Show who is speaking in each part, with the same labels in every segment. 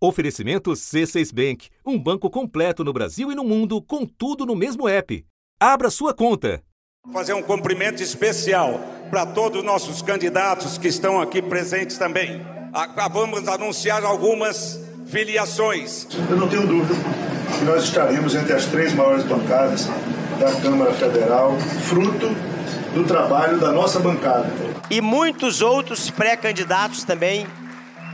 Speaker 1: Oferecimento C6 Bank, um banco completo no Brasil e no mundo, com tudo no mesmo app. Abra sua conta.
Speaker 2: Fazer um cumprimento especial para todos os nossos candidatos que estão aqui presentes também. Acabamos de anunciar algumas filiações.
Speaker 3: Eu não tenho dúvida que nós estaremos entre as três maiores bancadas da Câmara Federal, fruto do trabalho da nossa bancada.
Speaker 4: E muitos outros pré-candidatos também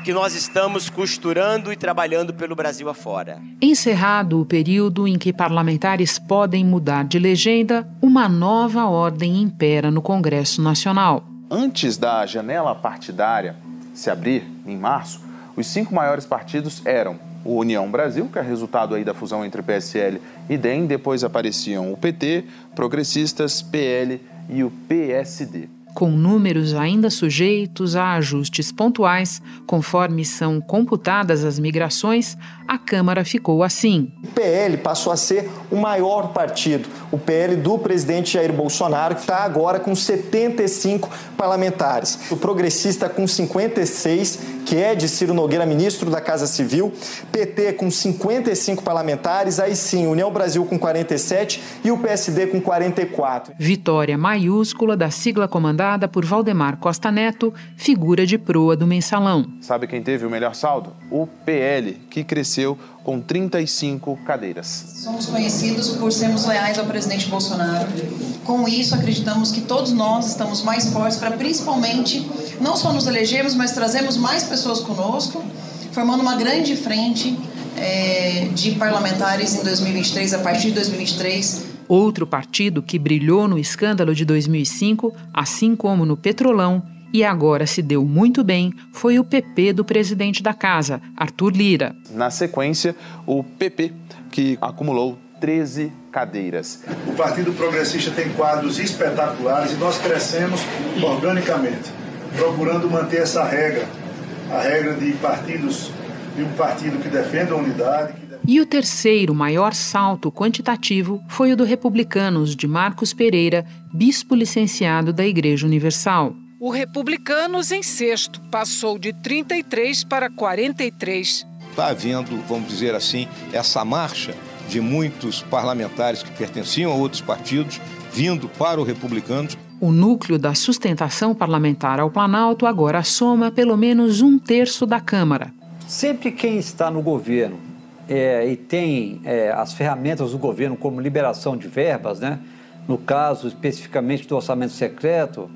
Speaker 4: que nós estamos costurando e trabalhando pelo Brasil afora.
Speaker 5: Encerrado o período em que parlamentares podem mudar de legenda, uma nova ordem impera no Congresso Nacional.
Speaker 6: Antes da janela partidária se abrir, em março, os cinco maiores partidos eram o União Brasil, que é resultado aí da fusão entre PSL e DEM, depois apareciam o PT, Progressistas, PL e o PSD
Speaker 5: com números ainda sujeitos a ajustes pontuais, conforme são computadas as migrações, a Câmara ficou assim.
Speaker 7: O PL passou a ser o maior partido, o PL do presidente Jair Bolsonaro, que está agora com 75 parlamentares. O progressista com 56, que é de Ciro Nogueira, ministro da Casa Civil, PT com 55 parlamentares, aí sim, União Brasil com 47 e o PSD com 44.
Speaker 5: Vitória maiúscula da sigla comandada por Valdemar Costa Neto, figura de proa do mensalão.
Speaker 6: Sabe quem teve o melhor saldo? O PL, que cresceu com 35 cadeiras.
Speaker 8: Somos conhecidos por sermos leais ao presidente Bolsonaro. Com isso, acreditamos que todos nós estamos mais fortes para principalmente não só nos elegermos, mas trazermos mais pessoas conosco, formando uma grande frente é, de parlamentares em 2023, a partir de 2023.
Speaker 5: Outro partido que brilhou no escândalo de 2005, assim como no Petrolão, e agora se deu muito bem foi o PP do presidente da casa, Arthur Lira.
Speaker 6: Na sequência, o PP, que acumulou 13 cadeiras.
Speaker 3: O Partido Progressista tem quadros espetaculares e nós crescemos organicamente, procurando manter essa regra, a regra de partidos, de um partido que defenda a unidade.
Speaker 5: E o terceiro maior salto quantitativo foi o do Republicanos de Marcos Pereira, bispo licenciado da Igreja Universal.
Speaker 9: O Republicanos, em sexto, passou de 33 para 43.
Speaker 10: Está havendo, vamos dizer assim, essa marcha de muitos parlamentares que pertenciam a outros partidos vindo para o Republicanos.
Speaker 5: O núcleo da sustentação parlamentar ao Planalto agora soma pelo menos um terço da Câmara.
Speaker 11: Sempre quem está no governo é, e tem é, as ferramentas do governo como liberação de verbas, né? no caso especificamente do orçamento secreto,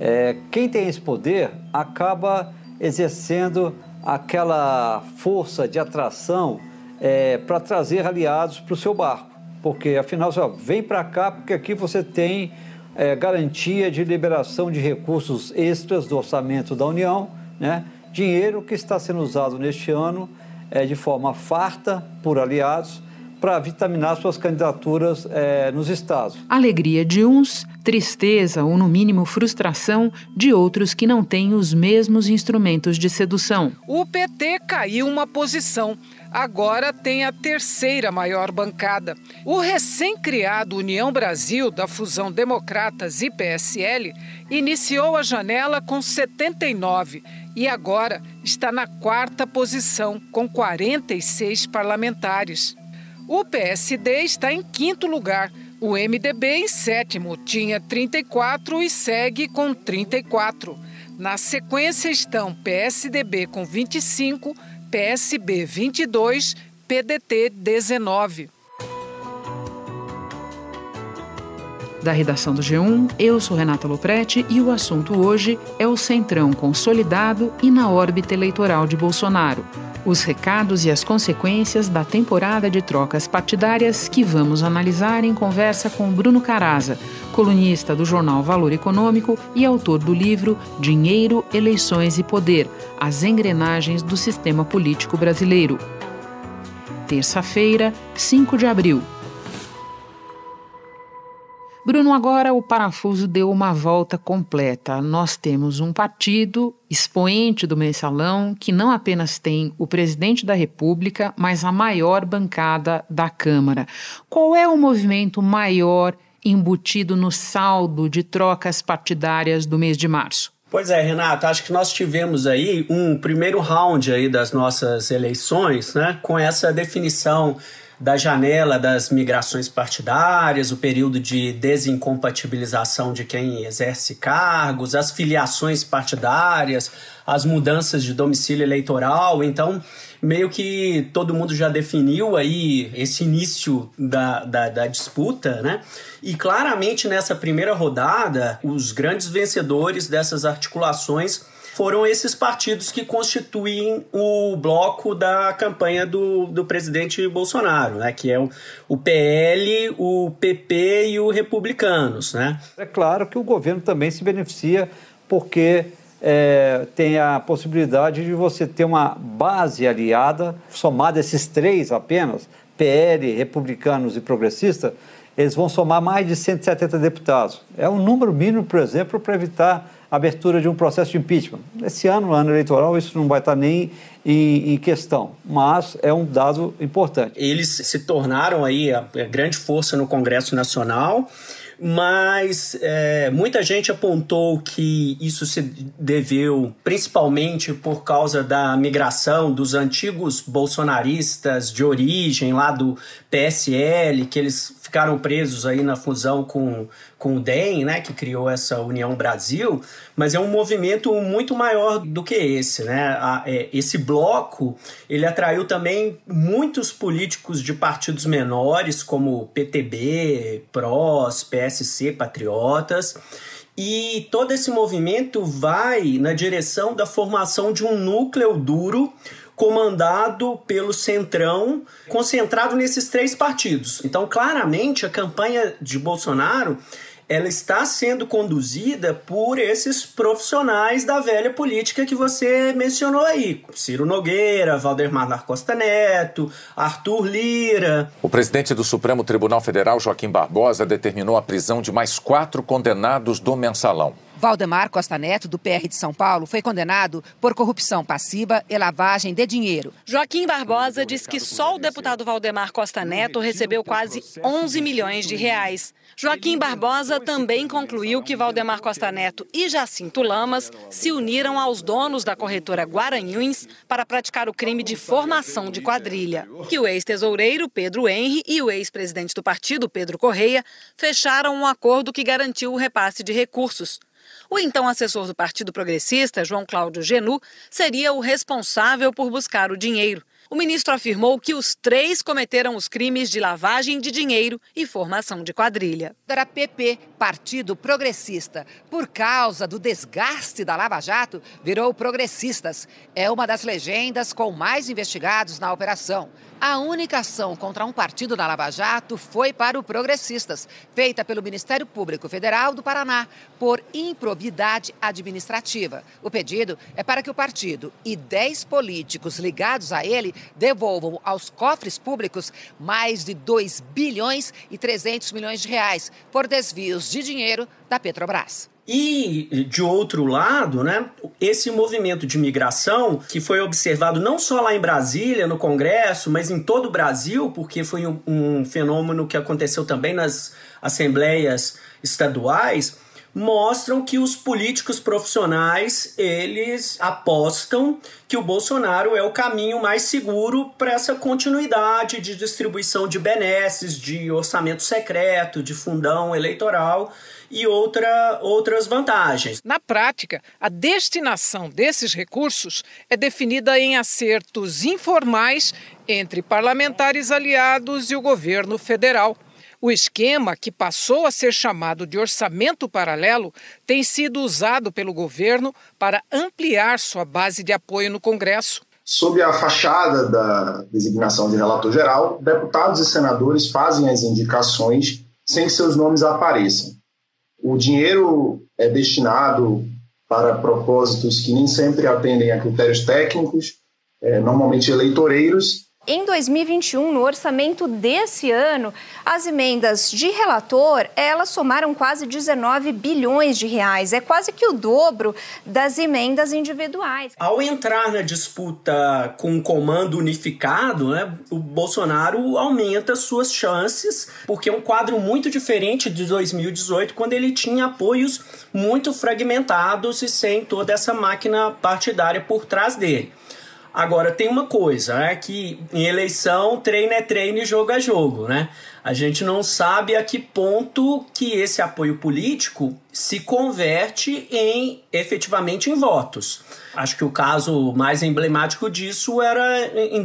Speaker 11: é, quem tem esse poder acaba exercendo aquela força de atração é, para trazer aliados para o seu barco. Porque, afinal, você, ó, vem para cá porque aqui você tem é, garantia de liberação de recursos extras do orçamento da União, né? Dinheiro que está sendo usado neste ano é, de forma farta por aliados para vitaminar suas candidaturas é, nos estados.
Speaker 5: Alegria de uns, tristeza ou, no mínimo, frustração de outros que não têm os mesmos instrumentos de sedução.
Speaker 9: O PT caiu uma posição. Agora tem a terceira maior bancada. O recém-criado União Brasil, da fusão Democratas e PSL, iniciou a janela com 79 e agora está na quarta posição, com 46 parlamentares. O PSD está em quinto lugar. O MDB em sétimo, tinha 34 e segue com 34. Na sequência estão PSDB com 25, PSB 22, PDT 19.
Speaker 5: Da redação do G1, eu sou Renata Loprete e o assunto hoje é o Centrão consolidado e na órbita eleitoral de Bolsonaro os recados e as consequências da temporada de trocas partidárias que vamos analisar em conversa com Bruno Caraza, colunista do jornal Valor Econômico e autor do livro Dinheiro, Eleições e Poder: As Engrenagens do Sistema Político Brasileiro. Terça-feira, 5 de abril. Bruno, agora o parafuso deu uma volta completa. Nós temos um partido expoente do mensalão que não apenas tem o presidente da República, mas a maior bancada da Câmara. Qual é o movimento maior embutido no saldo de trocas partidárias do mês de março?
Speaker 12: Pois é, Renato, acho que nós tivemos aí um primeiro round aí das nossas eleições, né, com essa definição da janela das migrações partidárias, o período de desincompatibilização de quem exerce cargos, as filiações partidárias, as mudanças de domicílio eleitoral. Então, meio que todo mundo já definiu aí esse início da, da, da, disputa, né? E claramente nessa primeira rodada, os grandes vencedores dessas articulações foram esses partidos que constituem o bloco da campanha do, do presidente Bolsonaro, né? Que é o, o PL, o PP e o Republicanos, né?
Speaker 11: É claro que o governo também se beneficia porque é, tem a possibilidade de você ter uma base aliada, somada esses três apenas, PL, republicanos e progressistas, eles vão somar mais de 170 deputados. É um número mínimo, por exemplo, para evitar a abertura de um processo de impeachment. Esse ano, no ano eleitoral, isso não vai estar nem em, em, questão, mas é um dado importante.
Speaker 12: Eles se tornaram aí a grande força no Congresso Nacional mas é, muita gente apontou que isso se deveu principalmente por causa da migração dos antigos bolsonaristas de origem lá do PSL, que eles ficaram presos aí na fusão com, com o DEM, né, que criou essa União Brasil, mas é um movimento muito maior do que esse, né? É, esse bloco, ele atraiu também muitos políticos de partidos menores, como PTB, PROS, PSC, Patriotas, e todo esse movimento vai na direção da formação de um núcleo duro comandado pelo Centrão, concentrado nesses três partidos. Então, claramente, a campanha de Bolsonaro ela está sendo conduzida por esses profissionais da velha política que você mencionou aí. Ciro Nogueira, Valdemar Costa Neto, Arthur Lira.
Speaker 13: O presidente do Supremo Tribunal Federal, Joaquim Barbosa, determinou a prisão de mais quatro condenados do mensalão.
Speaker 14: Valdemar Costa Neto, do PR de São Paulo, foi condenado por corrupção passiva e lavagem de dinheiro.
Speaker 15: Joaquim Barbosa diz que só o deputado Valdemar Costa Neto recebeu quase 11 milhões de reais. Joaquim Barbosa também concluiu que Valdemar Costa Neto e Jacinto Lamas se uniram aos donos da corretora Guaranhuns para praticar o crime de formação de quadrilha. Que o ex-tesoureiro Pedro Henri e o ex-presidente do partido, Pedro Correia, fecharam um acordo que garantiu o repasse de recursos. O então assessor do Partido Progressista, João Cláudio Genu, seria o responsável por buscar o dinheiro. O ministro afirmou que os três cometeram os crimes de lavagem de dinheiro e formação de quadrilha.
Speaker 14: Era PP, Partido Progressista. Por causa do desgaste da Lava Jato, virou Progressistas. É uma das legendas com mais investigados na operação. A única ação contra um partido na Lava Jato foi para o Progressistas, feita pelo Ministério Público Federal do Paraná, por improbidade administrativa. O pedido é para que o partido e 10 políticos ligados a ele devolvam aos cofres públicos mais de 2 bilhões e 300 milhões de reais por desvios de dinheiro da Petrobras.
Speaker 12: E, de outro lado, né, esse movimento de migração, que foi observado não só lá em Brasília, no Congresso, mas em todo o Brasil, porque foi um, um fenômeno que aconteceu também nas assembleias estaduais, mostram que os políticos profissionais eles apostam que o Bolsonaro é o caminho mais seguro para essa continuidade de distribuição de benesses, de orçamento secreto, de fundão eleitoral e outra, outras vantagens.
Speaker 9: Na prática, a destinação desses recursos é definida em acertos informais entre parlamentares aliados e o governo federal. O esquema, que passou a ser chamado de orçamento paralelo, tem sido usado pelo governo para ampliar sua base de apoio no Congresso.
Speaker 16: Sob a fachada da designação de relator geral, deputados e senadores fazem as indicações sem que seus nomes apareçam. O dinheiro é destinado para propósitos que nem sempre atendem a critérios técnicos, é, normalmente eleitoreiros,
Speaker 17: Em 2021, no orçamento desse ano, as emendas de relator, elas somaram quase 19 bilhões de reais. É quase que o dobro das emendas individuais.
Speaker 12: Ao entrar na disputa com o comando unificado, né, o Bolsonaro aumenta suas chances, porque é um quadro muito diferente de 2018, quando ele tinha apoios muito fragmentados e sem toda essa máquina partidária por trás dele. Agora, tem uma coisa, né? Que em eleição, treino é treino e jogo é jogo, né? A gente não sabe a que ponto que esse apoio político se converte em efetivamente em votos. Acho que o caso mais emblemático disso era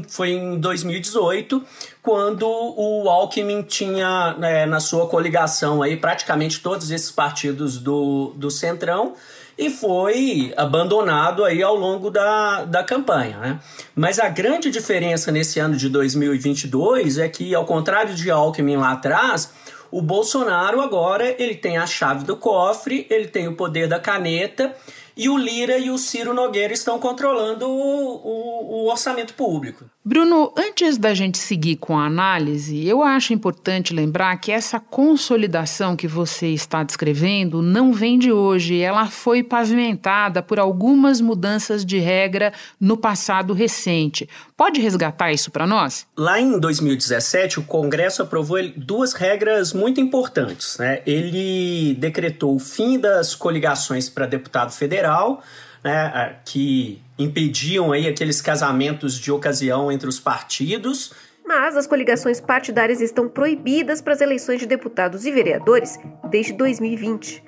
Speaker 12: foi em 2018, quando o Alckmin tinha né, na sua coligação aí praticamente todos esses partidos do, do Centrão e foi abandonado aí ao longo da, da campanha. Né? Mas a grande diferença nesse ano de 2022 é que, ao contrário de Alckmin lá atrás, o Bolsonaro agora ele tem a chave do cofre, ele tem o poder da caneta e o Lira e o Ciro Nogueira estão controlando o, o, o, orçamento público.
Speaker 5: Bruno, antes da gente seguir com a análise, eu acho importante lembrar que essa consolidação que você está descrevendo não vem de hoje, ela foi pavimentada por algumas mudanças de regra no passado recente. Pode resgatar isso para nós?
Speaker 12: Lá em 2017, o Congresso aprovou duas regras muito importantes. Né? Ele decretou o fim das coligações para deputado federal né, que impediam aí aqueles casamentos de ocasião entre os partidos.
Speaker 17: Mas as coligações partidárias estão proibidas para as eleições de deputados e vereadores desde 2020.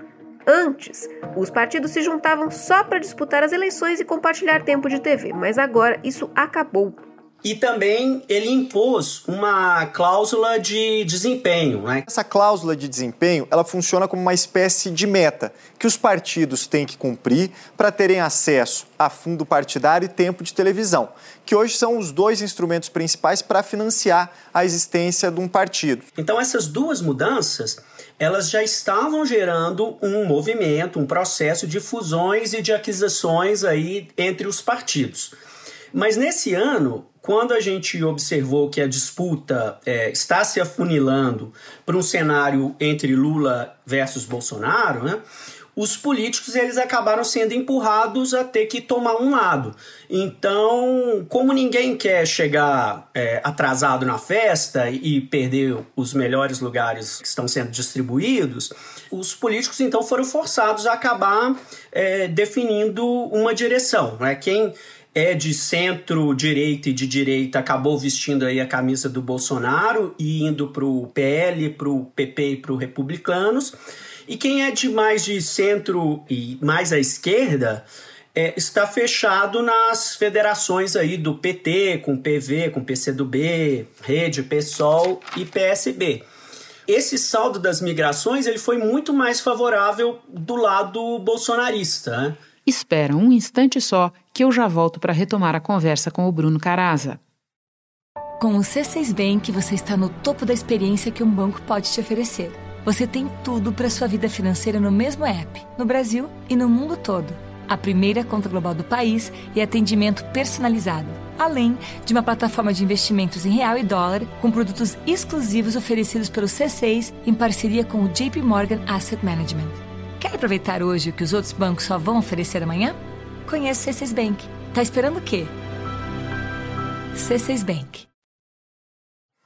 Speaker 17: Antes, os partidos se juntavam só para disputar as eleições e compartilhar tempo de TV, mas agora isso acabou.
Speaker 12: E também ele impôs uma cláusula de desempenho. Né?
Speaker 7: Essa cláusula de desempenho ela funciona como uma espécie de meta que os partidos têm que cumprir para terem acesso a fundo partidário e tempo de televisão, que hoje são os dois instrumentos principais para financiar a existência de um partido.
Speaker 12: Então essas duas mudanças elas já estavam gerando um movimento, um processo de fusões e de aquisições aí entre os partidos. Mas nesse ano, quando a gente observou que a disputa é, está se afunilando para um cenário entre Lula versus Bolsonaro, né, os políticos eles acabaram sendo empurrados a ter que tomar um lado. Então, como ninguém quer chegar é, atrasado na festa e perder os melhores lugares que estão sendo distribuídos, os políticos então foram forçados a acabar é, definindo uma direção. Né? Quem é de centro-direita e de direita acabou vestindo aí a camisa do Bolsonaro e indo para o PL, para o PP e para o Republicanos. E quem é de mais de centro e mais à esquerda é, está fechado nas federações aí do PT, com PV, com PCdoB, Rede, PSOL e PSB. Esse saldo das migrações ele foi muito mais favorável do lado bolsonarista. Né?
Speaker 5: Espera um instante só que eu já volto para retomar a conversa com o Bruno Caraza.
Speaker 18: Com o C6 Bank, você está no topo da experiência que um banco pode te oferecer. Você tem tudo para sua vida financeira no mesmo app, no Brasil e no mundo todo. A primeira conta global do país e atendimento personalizado, além de uma plataforma de investimentos em real e dólar com produtos exclusivos oferecidos pelo C6 em parceria com o JP Morgan Asset Management. Quer aproveitar hoje o que os outros bancos só vão oferecer amanhã? Conheça o C6 Bank. Tá esperando o quê? C6 Bank.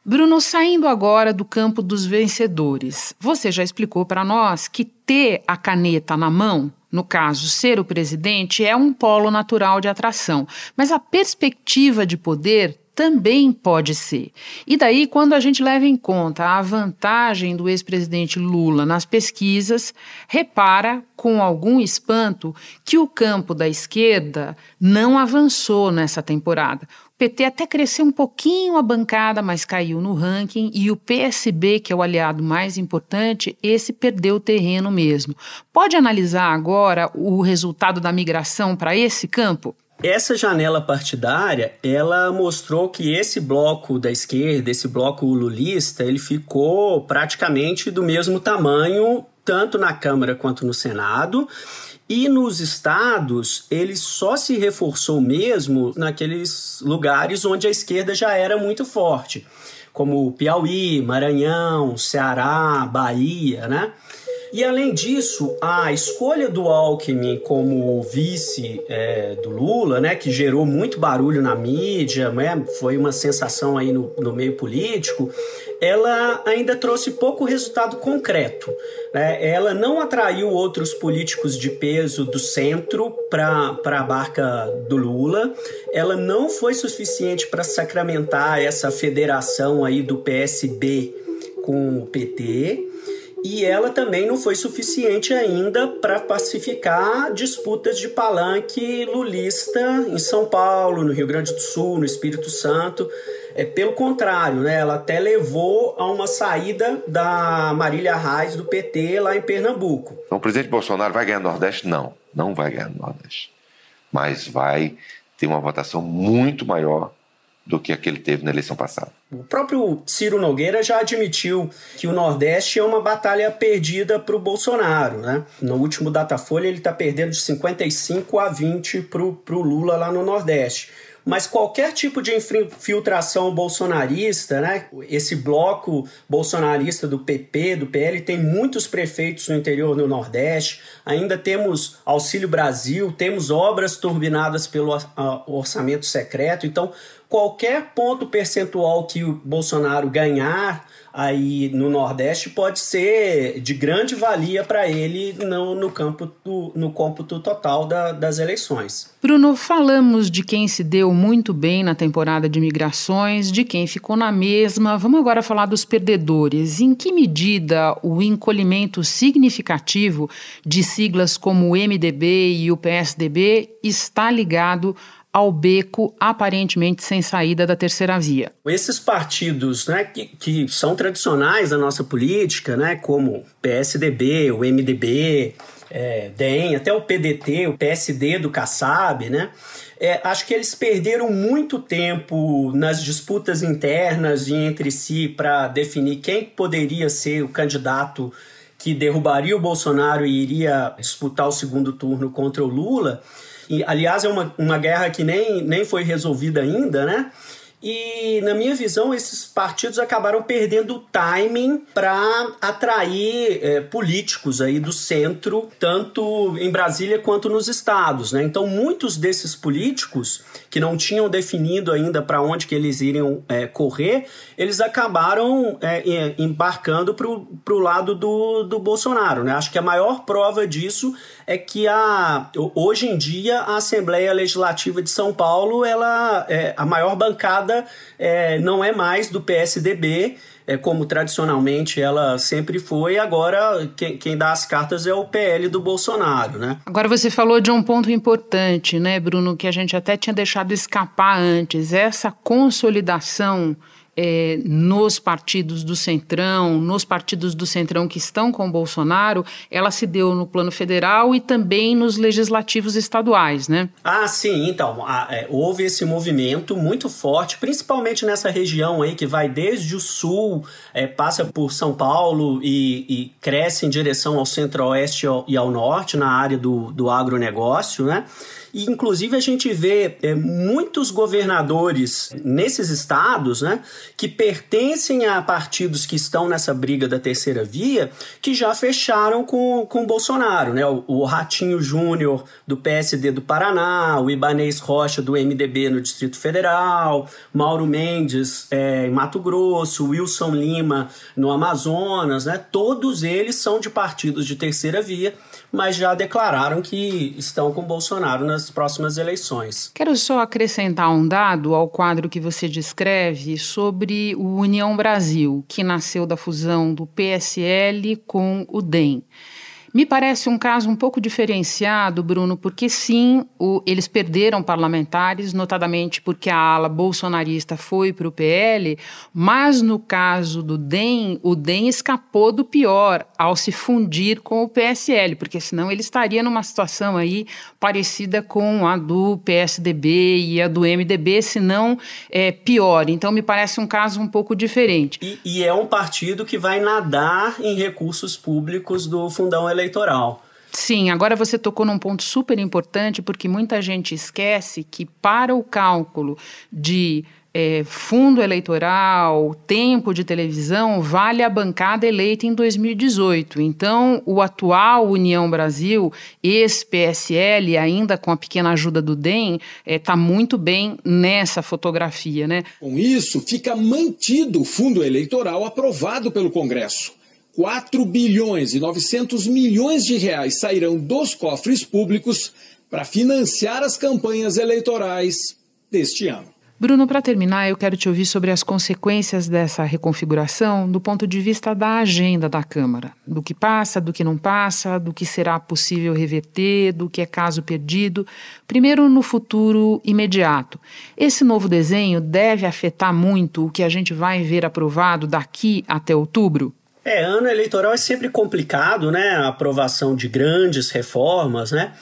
Speaker 5: Bruno, saindo agora do campo dos vencedores, você já explicou para nós que ter a caneta na mão, no caso ser o presidente, é um polo natural de atração, mas a perspectiva de poder também pode ser. E daí, quando a gente leva em conta a vantagem do ex-presidente Lula nas pesquisas, repara com algum espanto que o campo da esquerda não avançou nessa temporada. O PT até cresceu um pouquinho a bancada, mas caiu no ranking, e o PSB, que é o aliado mais importante, esse perdeu terreno mesmo. Pode analisar agora o resultado da migração para esse campo?
Speaker 12: Essa janela partidária, ela mostrou que esse bloco da esquerda, esse bloco lulista, ele ficou praticamente do mesmo tamanho tanto na Câmara quanto no Senado. E nos estados, ele só se reforçou mesmo naqueles lugares onde a esquerda já era muito forte, como Piauí, Maranhão, Ceará, Bahia, né? E além disso, a escolha do Alckmin como vice é, do Lula, né, que gerou muito barulho na mídia, né, foi uma sensação aí no, no meio político, ela ainda trouxe pouco resultado concreto. Né? Ela não atraiu outros políticos de peso do centro para a barca do Lula. Ela não foi suficiente para sacramentar essa federação aí do PSB com o PT e ela também não foi suficiente ainda para pacificar disputas de palanque lulista em São Paulo, no Rio Grande do Sul, no Espírito Santo. É, pelo contrário, né, ela até levou a uma saída da Marília Reis do PT lá em Pernambuco.
Speaker 19: Então, o presidente Bolsonaro vai ganhar no Nordeste? Não, não vai ganhar no Nordeste. Mas vai ter uma votação muito maior do que a que ele teve na eleição passada.
Speaker 12: O próprio Ciro Nogueira já admitiu que o Nordeste é uma batalha perdida para o Bolsonaro. Né? No último Datafolha, ele está perdendo de 55 a 20 para o Lula lá no Nordeste mas qualquer tipo de infiltração bolsonarista, né? Esse bloco bolsonarista do PP, do PL, tem muitos prefeitos no interior do Nordeste. Ainda temos Auxílio Brasil, temos obras turbinadas pelo orçamento secreto. Então, qualquer ponto percentual que o Bolsonaro ganhar aí no Nordeste pode ser de grande valia para ele no, no campo do, no cômputo total da, das eleições.
Speaker 5: Bruno, falamos de quem se deu muito bem na temporada de migrações, de quem ficou na mesma. Vamos agora falar dos perdedores. Em que medida o encolhimento significativo de siglas como o MDB e o PSDB está ligado ao beco aparentemente sem saída da terceira via.
Speaker 12: Esses partidos né, que, que são tradicionais da nossa política, né, como PSDB, o MDB, é, DEM, até o PDT, o PSD do Kassab, né, é, acho que eles perderam muito tempo nas disputas internas e entre si para definir quem poderia ser o candidato que derrubaria o Bolsonaro e iria disputar o segundo turno contra o Lula. E, aliás, é uma, uma guerra que nem, nem foi resolvida ainda, né? E, na minha visão, esses partidos acabaram perdendo o timing para atrair é, políticos aí do centro, tanto em Brasília quanto nos estados. Né? Então, muitos desses políticos que não tinham definido ainda para onde que eles iriam é, correr, eles acabaram é, embarcando para o lado do, do Bolsonaro. Né? Acho que a maior prova disso é que a, hoje em dia a Assembleia Legislativa de São Paulo, ela é, a maior bancada é, não é mais do PSDB, é como tradicionalmente ela sempre foi, agora quem, quem, dá as cartas é o PL do Bolsonaro, né?
Speaker 5: Agora você falou de um ponto importante, né, Bruno, que a gente até tinha deixado escapar antes, essa consolidação é, nos partidos do Centrão, nos partidos do Centrão que estão com Bolsonaro, ela se deu no plano federal e também nos legislativos estaduais, né?
Speaker 12: Ah, sim. Então, é, houve esse movimento muito forte, principalmente nessa região aí que vai desde o sul, é, passa por São Paulo e, e cresce em direção ao centro-oeste e ao norte, na área do, do agronegócio, né? E, inclusive, a gente vê é, muitos governadores nesses estados, né, que pertencem a partidos que estão nessa briga da terceira via, que já fecharam com, com o Bolsonaro, né? O, o Ratinho Júnior do PSD do Paraná, o Ibanês Rocha do MDB no Distrito Federal, Mauro Mendes é, em Mato Grosso, Wilson Lima no Amazonas, né? Todos eles são de partidos de terceira via mas já declararam que estão com Bolsonaro nas próximas eleições.
Speaker 5: Quero só acrescentar um dado ao quadro que você descreve sobre o União Brasil, que nasceu da fusão do PSL com o DEM. Me parece um caso um pouco diferenciado, Bruno, porque sim, o, eles perderam parlamentares, notadamente porque a ala bolsonarista foi para o PL, mas no caso do DEM, o DEM escapou do pior ao se fundir com o PSL, porque senão ele estaria numa situação aí parecida com a do PSDB e a do MDB, se não é, pior. Então me parece um caso um pouco diferente.
Speaker 12: E, e é um partido que vai nadar em recursos públicos do fundão eleitoral.
Speaker 5: Sim, agora você tocou num ponto super importante, porque muita gente esquece que para o cálculo de é, fundo eleitoral, tempo de televisão, vale a bancada eleita em 2018. Então, o atual União Brasil, ex-PSL, ainda com a pequena ajuda do DEM, está é, tá muito bem nessa fotografia. Né?
Speaker 20: Com isso, fica mantido o fundo eleitoral aprovado pelo Congresso. 4 bilhões e 900 milhões de reais sairão dos cofres públicos para financiar as campanhas eleitorais deste ano.
Speaker 5: Bruno, para terminar, eu quero te ouvir sobre as consequências dessa reconfiguração do ponto de vista da agenda da Câmara, do que passa, do que não passa, do que será possível reverter, do que é caso perdido. Primeiro, no futuro imediato. Esse novo desenho deve afetar muito o que a gente vai ver aprovado daqui até outubro?
Speaker 12: É, ano eleitoral é sempre complicado, né? A aprovação de grandes reformas, né?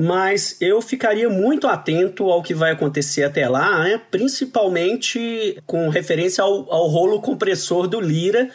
Speaker 12: mas eu ficaria muito atento ao que vai acontecer até lá, né? principalmente com referência ao, ao rolo compressor do Lira.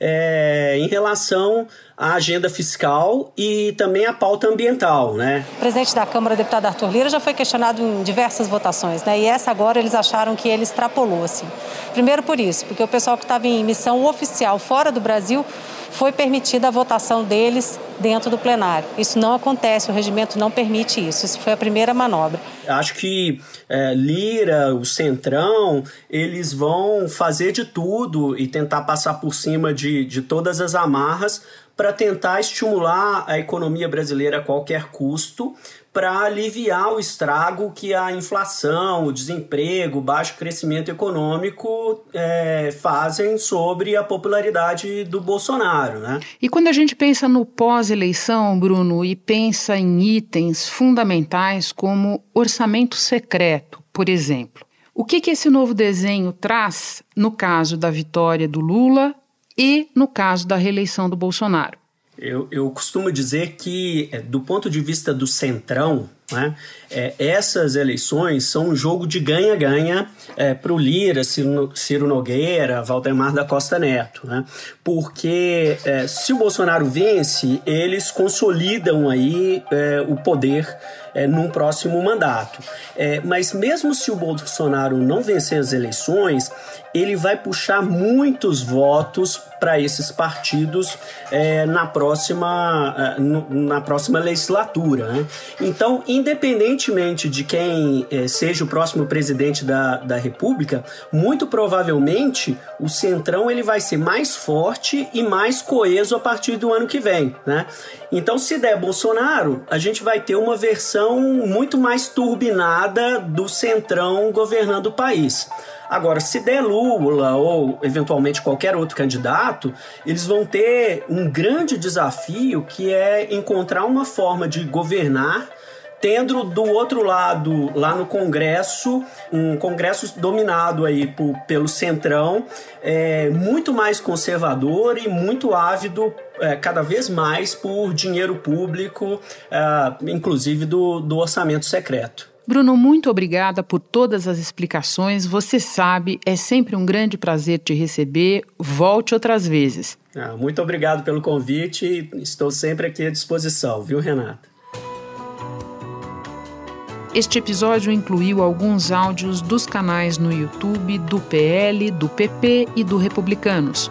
Speaker 12: É, em relação à agenda fiscal e também à pauta ambiental, né?
Speaker 21: O presidente da Câmara, deputado Arthur Lira, já foi questionado em diversas votações, né? E essa agora eles acharam que ele extrapolou, assim. Primeiro por isso, porque o pessoal que estava em missão oficial fora do Brasil foi permitida a votação deles dentro do plenário. Isso não acontece, o regimento não permite isso. Isso foi a primeira manobra.
Speaker 12: Acho que é, Lira, o Centrão, eles vão fazer de tudo e tentar passar por cima de, de todas as amarras para tentar estimular a economia brasileira a qualquer custo, para aliviar o estrago que a inflação, o desemprego, o baixo crescimento econômico é, fazem sobre a popularidade do Bolsonaro. Né?
Speaker 5: E quando a gente pensa no pós-eleição, Bruno, e pensa em itens fundamentais como orçamento secreto, por exemplo, o que, que esse novo desenho traz no caso da vitória do Lula e no caso da reeleição do Bolsonaro.
Speaker 12: Eu, eu costumo dizer que, é, do ponto de vista do centrão, né, é, essas eleições são um jogo de ganha-ganha é, para o Lira, Ciro, Ciro, Nogueira, Valdemar da Costa Neto. Né, porque é, se o Bolsonaro vence, eles consolidam aí é, o poder é, num próximo mandato. É, mas mesmo se o Bolsonaro não vencer as eleições, ele vai puxar muitos votos para esses partidos é, na, próxima, é, na próxima legislatura. Né? Então, independentemente de quem é, seja o próximo presidente da, da República, muito provavelmente o Centrão ele vai ser mais forte e mais coeso a partir do ano que vem. Né? Então, se der Bolsonaro, a gente vai ter uma versão muito mais turbinada do Centrão governando o país. Agora, se der Lula ou eventualmente qualquer outro candidato, eles vão ter um grande desafio que é encontrar uma forma de governar tendo do outro lado, lá no Congresso, um Congresso dominado aí por, pelo Centrão, é, muito mais conservador e muito ávido é, cada vez mais por dinheiro público, é, inclusive do, do orçamento secreto.
Speaker 5: Bruno, muito obrigada por todas as explicações. Você sabe, é sempre um grande prazer te receber. Volte outras vezes.
Speaker 12: Ah, muito obrigado pelo convite. Estou sempre aqui à disposição, viu, Renata?
Speaker 5: Este episódio incluiu alguns áudios dos canais no YouTube do PL, do PP e do Republicanos.